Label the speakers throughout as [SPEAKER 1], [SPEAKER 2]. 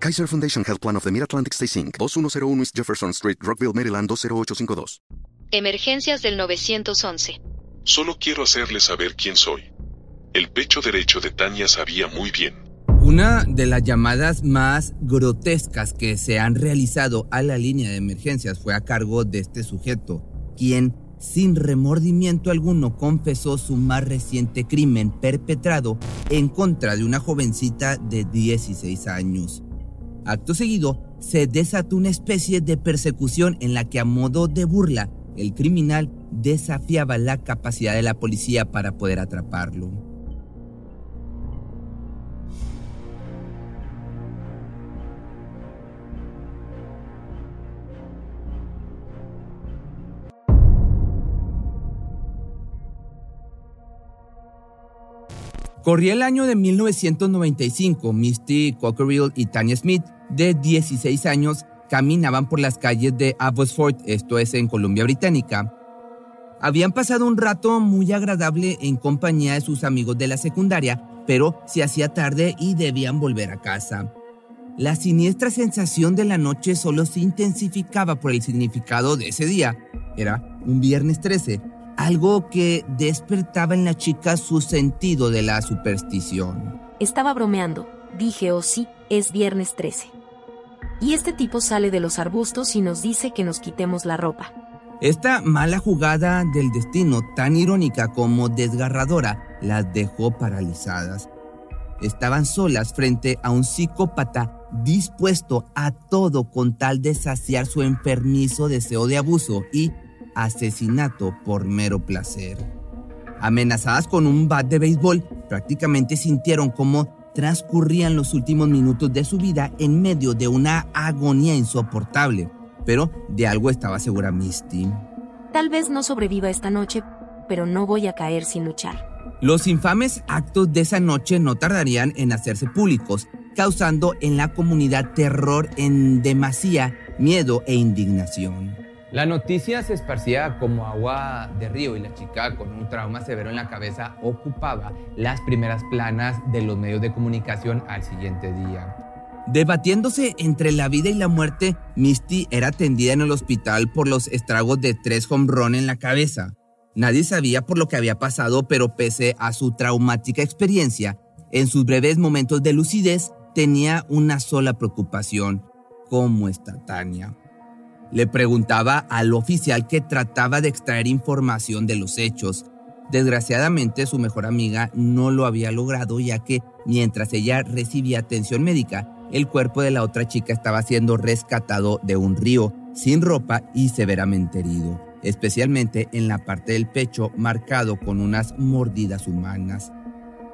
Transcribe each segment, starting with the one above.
[SPEAKER 1] Kaiser Foundation Health Plan of the Mid-Atlantic Stay Inc., 2101 East Jefferson Street, Rockville, Maryland 20852.
[SPEAKER 2] Emergencias del 911.
[SPEAKER 3] Solo quiero hacerle saber quién soy. El pecho derecho de Tania sabía muy bien.
[SPEAKER 4] Una de las llamadas más grotescas que se han realizado a la línea de emergencias fue a cargo de este sujeto, quien sin remordimiento alguno confesó su más reciente crimen perpetrado en contra de una jovencita de 16 años. Acto seguido, se desató una especie de persecución en la que a modo de burla, el criminal desafiaba la capacidad de la policía para poder atraparlo. Corría el año de 1995. Misty Cockerill y Tanya Smith, de 16 años, caminaban por las calles de Abbotsford, esto es en Columbia Británica. Habían pasado un rato muy agradable en compañía de sus amigos de la secundaria, pero se hacía tarde y debían volver a casa. La siniestra sensación de la noche solo se intensificaba por el significado de ese día. Era un viernes 13 algo que despertaba en la chica su sentido de la superstición.
[SPEAKER 5] Estaba bromeando. Dije, oh sí, es viernes 13. Y este tipo sale de los arbustos y nos dice que nos quitemos la ropa.
[SPEAKER 4] Esta mala jugada del destino, tan irónica como desgarradora, las dejó paralizadas. Estaban solas frente a un psicópata dispuesto a todo con tal de saciar su enfermizo deseo de abuso y asesinato por mero placer. Amenazadas con un bat de béisbol, prácticamente sintieron cómo transcurrían los últimos minutos de su vida en medio de una agonía insoportable. Pero de algo estaba segura Misty.
[SPEAKER 5] Tal vez no sobreviva esta noche, pero no voy a caer sin luchar.
[SPEAKER 4] Los infames actos de esa noche no tardarían en hacerse públicos, causando en la comunidad terror en demasía, miedo e indignación. La noticia se esparcía como agua de río y la chica con un trauma severo en la cabeza ocupaba las primeras planas de los medios de comunicación al siguiente día. Debatiéndose entre la vida y la muerte, Misty era atendida en el hospital por los estragos de tres home run en la cabeza. Nadie sabía por lo que había pasado, pero pese a su traumática experiencia, en sus breves momentos de lucidez tenía una sola preocupación. ¿Cómo está Tania? Le preguntaba al oficial que trataba de extraer información de los hechos. Desgraciadamente su mejor amiga no lo había logrado ya que mientras ella recibía atención médica, el cuerpo de la otra chica estaba siendo rescatado de un río, sin ropa y severamente herido, especialmente en la parte del pecho marcado con unas mordidas humanas.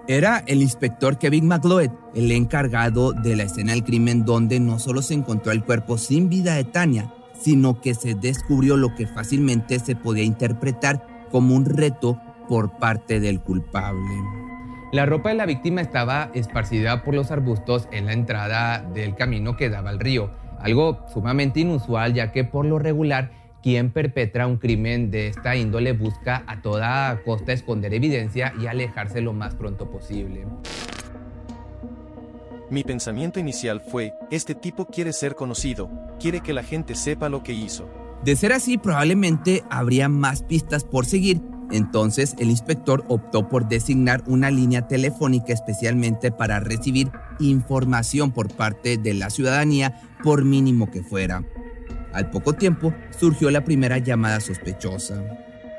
[SPEAKER 4] Era el inspector Kevin McLeod, el encargado de la escena del crimen donde no solo se encontró el cuerpo sin vida de Tania, sino que se descubrió lo que fácilmente se podía interpretar como un reto por parte del culpable. La ropa de la víctima estaba esparcida por los arbustos en la entrada del camino que daba al río, algo sumamente inusual ya que por lo regular quien perpetra un crimen de esta índole busca a toda costa esconder evidencia y alejarse lo más pronto posible.
[SPEAKER 6] Mi pensamiento inicial fue, este tipo quiere ser conocido, quiere que la gente sepa lo que hizo.
[SPEAKER 4] De ser así, probablemente habría más pistas por seguir. Entonces el inspector optó por designar una línea telefónica especialmente para recibir información por parte de la ciudadanía, por mínimo que fuera. Al poco tiempo surgió la primera llamada sospechosa.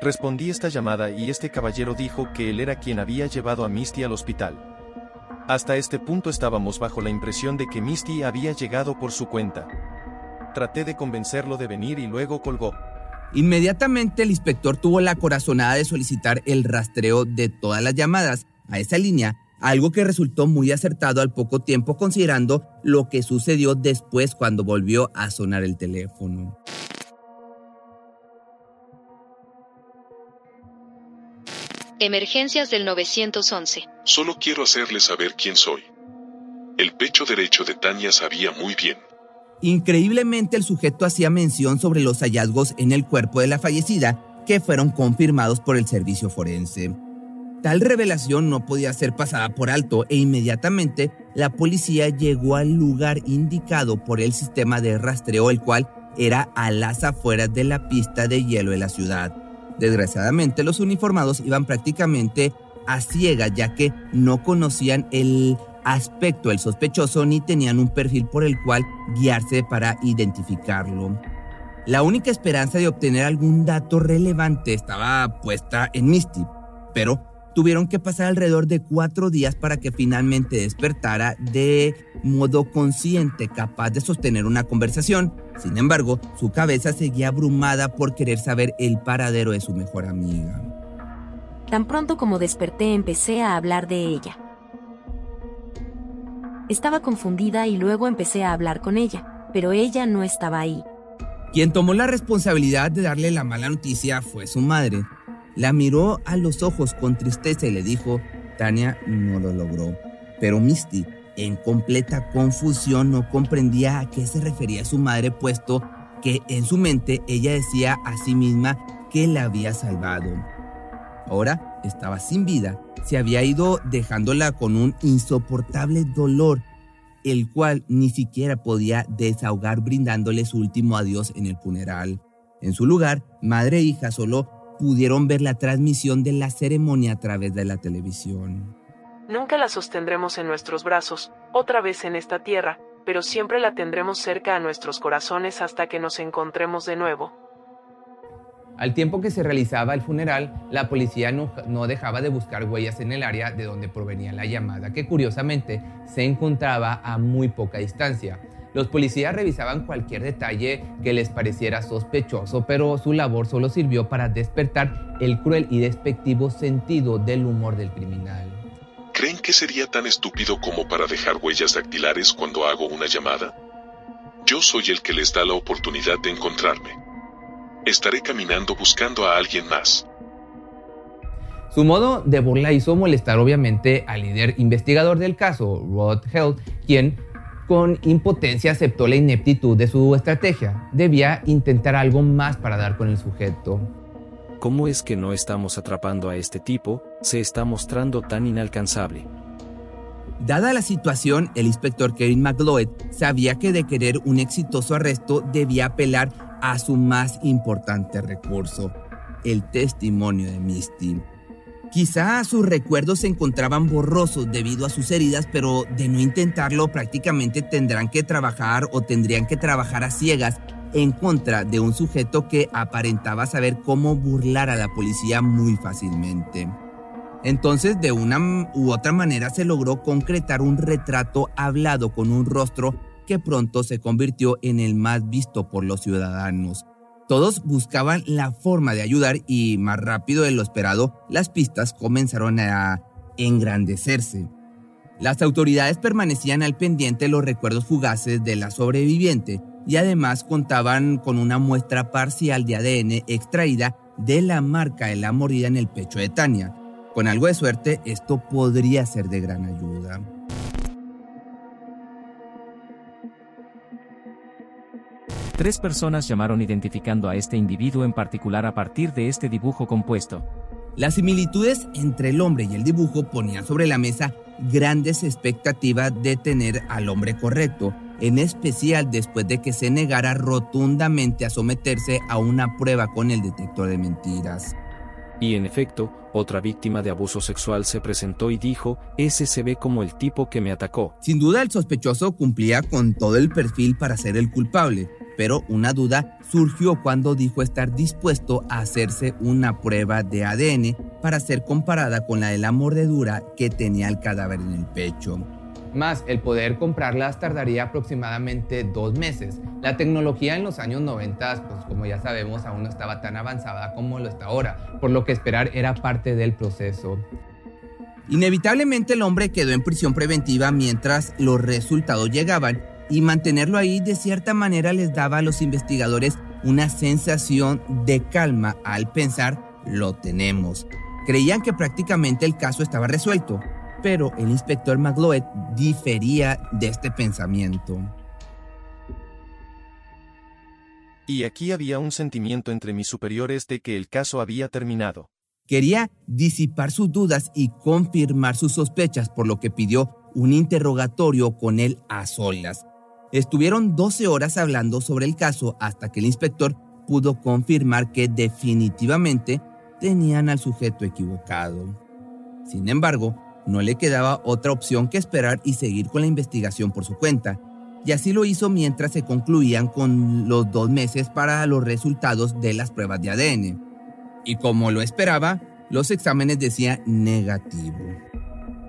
[SPEAKER 6] Respondí esta llamada y este caballero dijo que él era quien había llevado a Misty al hospital. Hasta este punto estábamos bajo la impresión de que Misty había llegado por su cuenta. Traté de convencerlo de venir y luego colgó.
[SPEAKER 4] Inmediatamente el inspector tuvo la corazonada de solicitar el rastreo de todas las llamadas a esa línea, algo que resultó muy acertado al poco tiempo considerando lo que sucedió después cuando volvió a sonar el teléfono.
[SPEAKER 2] Emergencias del 911.
[SPEAKER 3] Solo quiero hacerle saber quién soy. El pecho derecho de Tania sabía muy bien.
[SPEAKER 4] Increíblemente el sujeto hacía mención sobre los hallazgos en el cuerpo de la fallecida que fueron confirmados por el servicio forense. Tal revelación no podía ser pasada por alto e inmediatamente la policía llegó al lugar indicado por el sistema de rastreo, el cual era a las afueras de la pista de hielo de la ciudad. Desgraciadamente los uniformados iban prácticamente a ciegas ya que no conocían el aspecto del sospechoso ni tenían un perfil por el cual guiarse para identificarlo. La única esperanza de obtener algún dato relevante estaba puesta en Misty, pero tuvieron que pasar alrededor de cuatro días para que finalmente despertara de modo consciente, capaz de sostener una conversación. Sin embargo, su cabeza seguía abrumada por querer saber el paradero de su mejor amiga.
[SPEAKER 5] Tan pronto como desperté empecé a hablar de ella. Estaba confundida y luego empecé a hablar con ella, pero ella no estaba ahí.
[SPEAKER 4] Quien tomó la responsabilidad de darle la mala noticia fue su madre. La miró a los ojos con tristeza y le dijo, Tania no lo logró. Pero Misty, en completa confusión, no comprendía a qué se refería su madre, puesto que en su mente ella decía a sí misma que la había salvado. Ahora estaba sin vida se había ido dejándola con un insoportable dolor, el cual ni siquiera podía desahogar brindándole su último adiós en el funeral. En su lugar, madre e hija solo pudieron ver la transmisión de la ceremonia a través de la televisión.
[SPEAKER 7] Nunca la sostendremos en nuestros brazos, otra vez en esta tierra, pero siempre la tendremos cerca a nuestros corazones hasta que nos encontremos de nuevo.
[SPEAKER 4] Al tiempo que se realizaba el funeral, la policía no, dejaba de buscar huellas en el área de donde provenía la llamada, que curiosamente se encontraba a muy poca distancia. Los policías revisaban cualquier detalle que les pareciera sospechoso, pero su labor solo sirvió para despertar el cruel y despectivo sentido del humor del criminal.
[SPEAKER 3] ¿Creen que sería tan estúpido como para dejar huellas dactilares cuando hago una llamada? Yo soy el que les da la oportunidad de encontrarme estaré caminando buscando a alguien más.
[SPEAKER 4] Su modo de burla hizo molestar obviamente al líder investigador del caso, Rod Held, quien con impotencia aceptó la ineptitud de su estrategia. Debía intentar algo más para dar con el sujeto.
[SPEAKER 8] ¿Cómo es que no estamos atrapando a este tipo? Se está mostrando tan inalcanzable.
[SPEAKER 4] Dada la situación, el inspector Kevin McLeod sabía que de querer un exitoso arresto debía apelar a su más importante recurso, el testimonio de Misty. Quizá sus recuerdos se encontraban borrosos debido a sus heridas, pero de no intentarlo prácticamente tendrán que trabajar o tendrían que trabajar a ciegas en contra de un sujeto que aparentaba saber cómo burlar a la policía muy fácilmente. Entonces, de una u otra manera se logró concretar un retrato hablado con un rostro que pronto se convirtió en el más visto por los ciudadanos. Todos buscaban la forma de ayudar y más rápido de lo esperado, las pistas comenzaron a engrandecerse. Las autoridades permanecían al pendiente los recuerdos fugaces de la sobreviviente y además contaban con una muestra parcial de ADN extraída de la marca de la mordida en el pecho de Tania. Con algo de suerte, esto podría ser de gran ayuda.
[SPEAKER 9] Tres personas llamaron identificando a este individuo en particular a partir de este dibujo compuesto.
[SPEAKER 4] Las similitudes entre el hombre y el dibujo ponían sobre la mesa grandes expectativas de tener al hombre correcto, en especial después de que se negara rotundamente a someterse a una prueba con el detector de mentiras.
[SPEAKER 8] Y en efecto, otra víctima de abuso sexual se presentó y dijo, ese se ve como el tipo que me atacó.
[SPEAKER 4] Sin duda el sospechoso cumplía con todo el perfil para ser el culpable, pero una duda surgió cuando dijo estar dispuesto a hacerse una prueba de ADN para ser comparada con la de la mordedura que tenía el cadáver en el pecho. Más el poder comprarlas tardaría aproximadamente dos meses. La tecnología en los años 90, pues como ya sabemos, aún no estaba tan avanzada como lo está ahora, por lo que esperar era parte del proceso. Inevitablemente el hombre quedó en prisión preventiva mientras los resultados llegaban y mantenerlo ahí de cierta manera les daba a los investigadores una sensación de calma al pensar lo tenemos. Creían que prácticamente el caso estaba resuelto, pero el inspector Magloet difería de este pensamiento.
[SPEAKER 6] Y aquí había un sentimiento entre mis superiores de que el caso había terminado.
[SPEAKER 4] Quería disipar sus dudas y confirmar sus sospechas, por lo que pidió un interrogatorio con él a solas. Estuvieron 12 horas hablando sobre el caso hasta que el inspector pudo confirmar que definitivamente tenían al sujeto equivocado. Sin embargo, no le quedaba otra opción que esperar y seguir con la investigación por su cuenta, y así lo hizo mientras se concluían con los dos meses para los resultados de las pruebas de ADN. Y como lo esperaba, los exámenes decían negativo.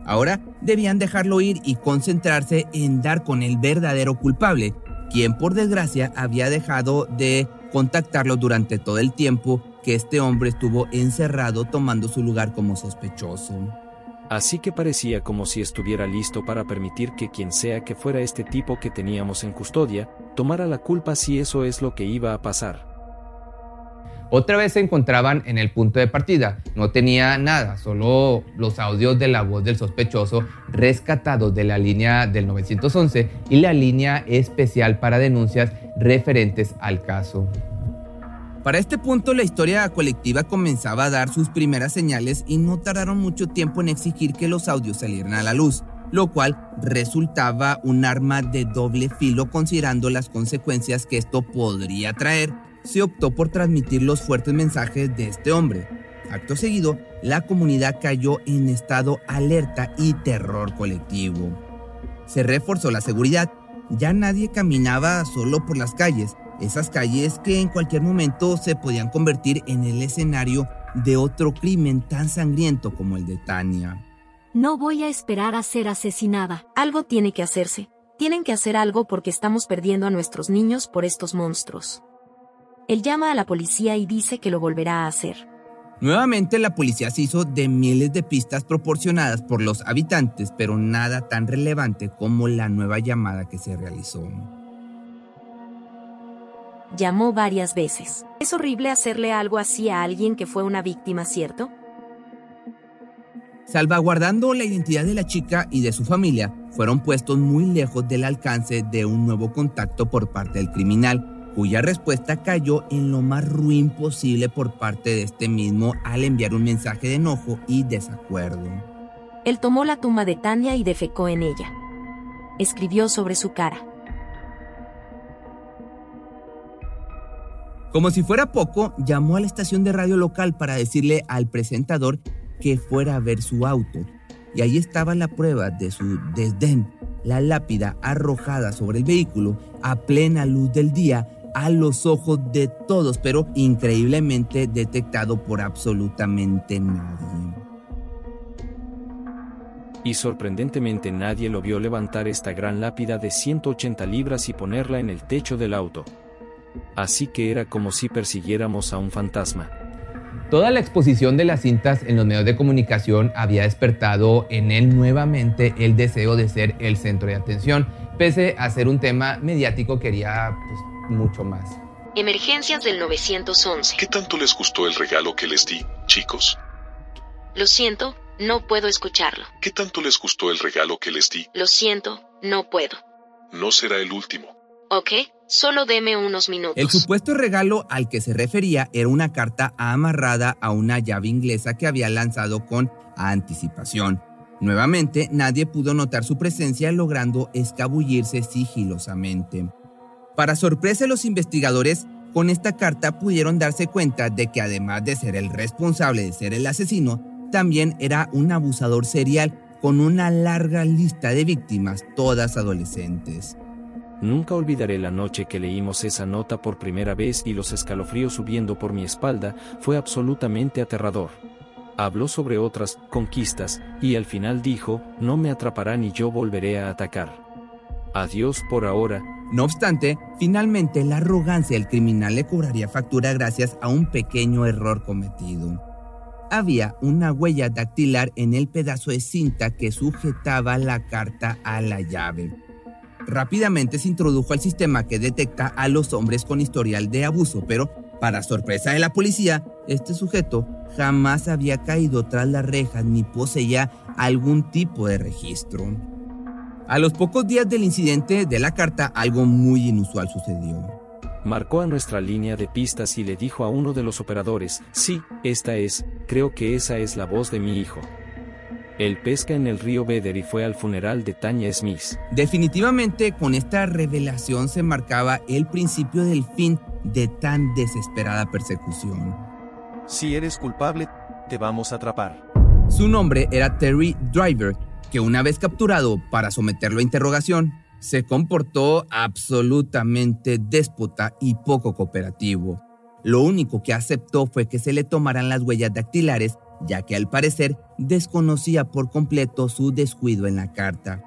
[SPEAKER 4] Ahora debían dejarlo ir y concentrarse en dar con el verdadero culpable, quien por desgracia había dejado de contactarlo durante todo el tiempo que este hombre estuvo encerrado tomando su lugar como sospechoso.
[SPEAKER 8] Así que parecía como si estuviera listo para permitir que quien sea que fuera este tipo que teníamos en custodia, tomara la culpa si eso es lo que iba a pasar.
[SPEAKER 4] Otra vez se encontraban en el punto de partida. No tenía nada, solo los audios de la voz del sospechoso rescatados de la línea del 911 y la línea especial para denuncias referentes al caso. Para este punto la historia colectiva comenzaba a dar sus primeras señales y no tardaron mucho tiempo en exigir que los audios salieran a la luz, lo cual resultaba un arma de doble filo considerando las consecuencias que esto podría traer. Se optó por transmitir los fuertes mensajes de este hombre. Acto seguido, la comunidad cayó en estado alerta y terror colectivo. Se reforzó la seguridad. Ya nadie caminaba solo por las calles, esas calles que en cualquier momento se podían convertir en el escenario de otro crimen tan sangriento como el de Tania.
[SPEAKER 5] No voy a esperar a ser asesinada. Algo tiene que hacerse. Tienen que hacer algo porque estamos perdiendo a nuestros niños por estos monstruos. Él llama a la policía y dice que lo volverá a hacer.
[SPEAKER 4] Nuevamente la policía se hizo de miles de pistas proporcionadas por los habitantes, pero nada tan relevante como la nueva llamada que se realizó.
[SPEAKER 5] Llamó varias veces. Es horrible hacerle algo así a alguien que fue una víctima, ¿cierto?
[SPEAKER 4] Salvaguardando la identidad de la chica y de su familia, fueron puestos muy lejos del alcance de un nuevo contacto por parte del criminal, cuya respuesta cayó en lo más ruin posible por parte de este mismo al enviar un mensaje de enojo y desacuerdo.
[SPEAKER 5] Él tomó la tumba de Tania y defecó en ella. Escribió sobre su cara.
[SPEAKER 4] Como si fuera poco, llamó a la estación de radio local para decirle al presentador que fuera a ver su auto. Y ahí estaba la prueba de su desdén, la lápida arrojada sobre el vehículo a plena luz del día a los ojos de todos, pero increíblemente detectado por absolutamente nadie.
[SPEAKER 8] Y sorprendentemente nadie lo vio levantar esta gran lápida de 180 libras y ponerla en el techo del auto así que era como si persiguiéramos a un fantasma.
[SPEAKER 4] Toda la exposición de las cintas en los medios de comunicación había despertado en él nuevamente el deseo de ser el centro de atención. Pese a ser un tema mediático, quería pues, mucho más.
[SPEAKER 2] Emergencias del 911.
[SPEAKER 3] ¿Qué tanto les gustó el regalo que les di, chicos?
[SPEAKER 2] Lo siento, no puedo escucharlo.
[SPEAKER 3] ¿Qué tanto les gustó el regalo que les di?
[SPEAKER 2] Lo siento, no puedo.
[SPEAKER 3] No será el último.
[SPEAKER 2] Ok, solo deme unos minutos.
[SPEAKER 4] El supuesto regalo al que se refería era una carta amarrada a una llave inglesa que había lanzado con anticipación. Nuevamente, nadie pudo notar su presencia logrando escabullirse sigilosamente. Para sorpresa de los investigadores, con esta carta pudieron darse cuenta de que además de ser el responsable de ser el asesino, también era un abusador serial con una larga lista de víctimas, todas adolescentes.
[SPEAKER 8] Nunca olvidaré la noche que leímos esa nota por primera vez y los escalofríos subiendo por mi espalda, fue absolutamente aterrador. Habló sobre otras conquistas, y al final dijo, no me atraparán y yo volveré a atacar. Adiós por ahora.
[SPEAKER 4] No obstante, finalmente la arrogancia del criminal le cobraría factura gracias a un pequeño error cometido. Había una huella dactilar en el pedazo de cinta que sujetaba la carta a la llave rápidamente se introdujo al sistema que detecta a los hombres con historial de abuso, pero para sorpresa de la policía, este sujeto jamás había caído tras las rejas ni poseía algún tipo de registro. A los pocos días del incidente de la carta, algo muy inusual sucedió.
[SPEAKER 8] Marcó a nuestra línea de pistas y le dijo a uno de los operadores, sí, esta es, creo que esa es la voz de mi hijo. Él pesca en el río Beder y fue al funeral de Tanya Smith.
[SPEAKER 4] Definitivamente con esta revelación se marcaba el principio del fin de tan desesperada persecución.
[SPEAKER 6] Si eres culpable, te vamos a atrapar.
[SPEAKER 4] Su nombre era Terry Driver, que una vez capturado para someterlo a interrogación, se comportó absolutamente déspota y poco cooperativo. Lo único que aceptó fue que se le tomaran las huellas dactilares, ya que al parecer desconocía por completo su descuido en la carta.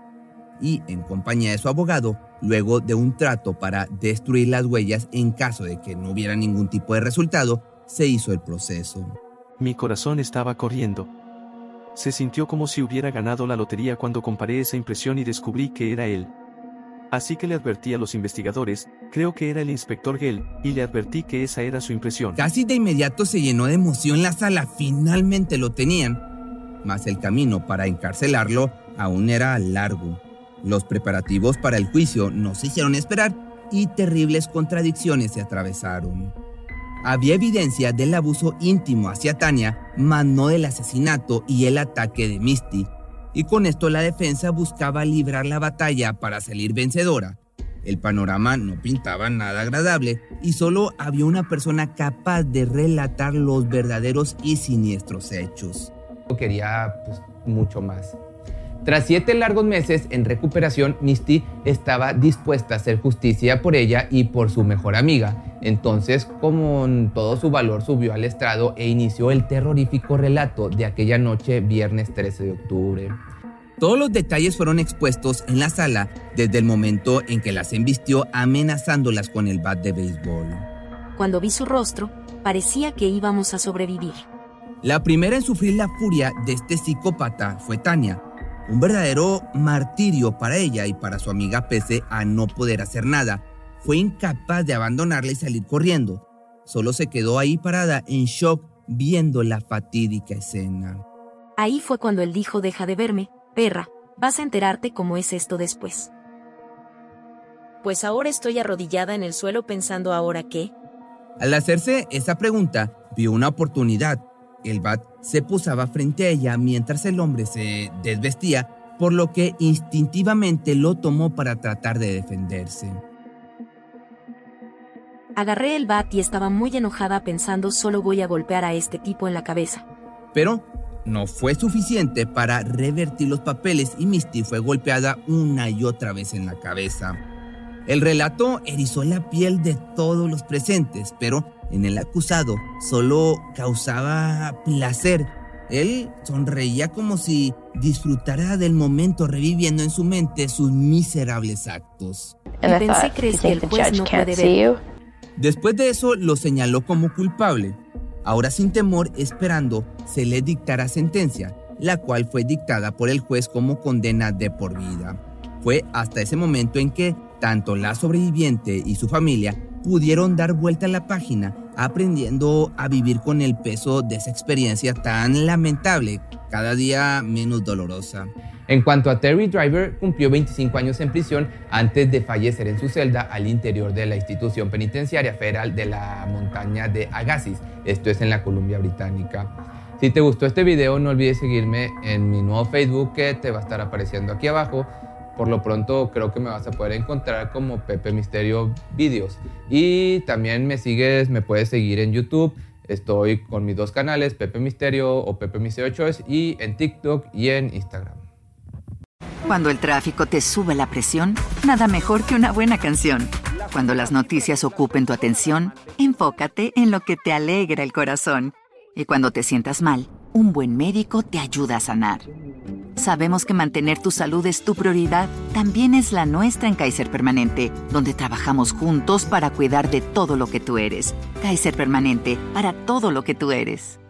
[SPEAKER 4] Y, en compañía de su abogado, luego de un trato para destruir las huellas en caso de que no hubiera ningún tipo de resultado, se hizo el proceso.
[SPEAKER 10] Mi corazón estaba corriendo. Se sintió como si hubiera ganado la lotería cuando comparé esa impresión y descubrí que era él. Así que le advertí a los investigadores, creo que era el inspector Gell, y le advertí que esa era su impresión.
[SPEAKER 4] Casi de inmediato se llenó de emoción la sala, finalmente lo tenían. Mas el camino para encarcelarlo aún era largo. Los preparativos para el juicio no se hicieron esperar y terribles contradicciones se atravesaron. Había evidencia del abuso íntimo hacia Tania, mas no del asesinato y el ataque de Misty. Y con esto la defensa buscaba librar la batalla para salir vencedora. El panorama no pintaba nada agradable y solo había una persona capaz de relatar los verdaderos y siniestros hechos. Quería pues, mucho más. Tras siete largos meses en recuperación, Misty estaba dispuesta a hacer justicia por ella y por su mejor amiga. Entonces, con todo su valor, subió al estrado e inició el terrorífico relato de aquella noche, viernes 13 de octubre. Todos los detalles fueron expuestos en la sala desde el momento en que las embistió amenazándolas con el bat de béisbol.
[SPEAKER 5] Cuando vi su rostro, parecía que íbamos a sobrevivir.
[SPEAKER 4] La primera en sufrir la furia de este psicópata fue Tania, un verdadero martirio para ella y para su amiga pese a no poder hacer nada. Fue incapaz de abandonarla y salir corriendo. Solo se quedó ahí parada en shock viendo la fatídica escena.
[SPEAKER 5] Ahí fue cuando él dijo, deja de verme, perra, vas a enterarte cómo es esto después. Pues ahora estoy arrodillada en el suelo pensando ahora qué.
[SPEAKER 4] Al hacerse esa pregunta, vio una oportunidad el bat se posaba frente a ella mientras el hombre se desvestía, por lo que instintivamente lo tomó para tratar de defenderse.
[SPEAKER 5] Agarré el bat y estaba muy enojada pensando solo voy a golpear a este tipo en la cabeza.
[SPEAKER 4] Pero no fue suficiente para revertir los papeles y Misty fue golpeada una y otra vez en la cabeza. El relato erizó la piel de todos los presentes, pero en el acusado solo causaba placer. Él sonreía como si disfrutara del momento reviviendo en su mente sus miserables actos.
[SPEAKER 5] pensé, ¿crees que el juez no puede ver?
[SPEAKER 4] Después de eso lo señaló como culpable. Ahora sin temor, esperando, se le dictara sentencia, la cual fue dictada por el juez como condena de por vida. Fue hasta ese momento en que tanto la sobreviviente y su familia pudieron dar vuelta a la página, aprendiendo a vivir con el peso de esa experiencia tan lamentable, cada día menos dolorosa. En cuanto a Terry Driver, cumplió 25 años en prisión antes de fallecer en su celda al interior de la institución penitenciaria federal de la montaña de Agassiz, esto es en la Columbia Británica. Si te gustó este video, no olvides seguirme en mi nuevo Facebook que te va a estar apareciendo aquí abajo por lo pronto creo que me vas a poder encontrar como Pepe Misterio Videos. Y también me sigues, me puedes seguir en YouTube. Estoy con mis dos canales, Pepe Misterio o Pepe Misterio Choice, y en TikTok y en Instagram.
[SPEAKER 11] Cuando el tráfico te sube la presión, nada mejor que una buena canción. Cuando las noticias ocupen tu atención, enfócate en lo que te alegra el corazón. Y cuando te sientas mal, un buen médico te ayuda a sanar. Sabemos que mantener tu salud es tu prioridad, también es la nuestra en Kaiser Permanente, donde trabajamos juntos para cuidar de todo lo que tú eres. Kaiser Permanente, para todo lo que tú eres.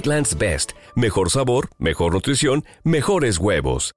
[SPEAKER 12] Eggland's Best. Mejor sabor, mejor nutrición, mejores huevos.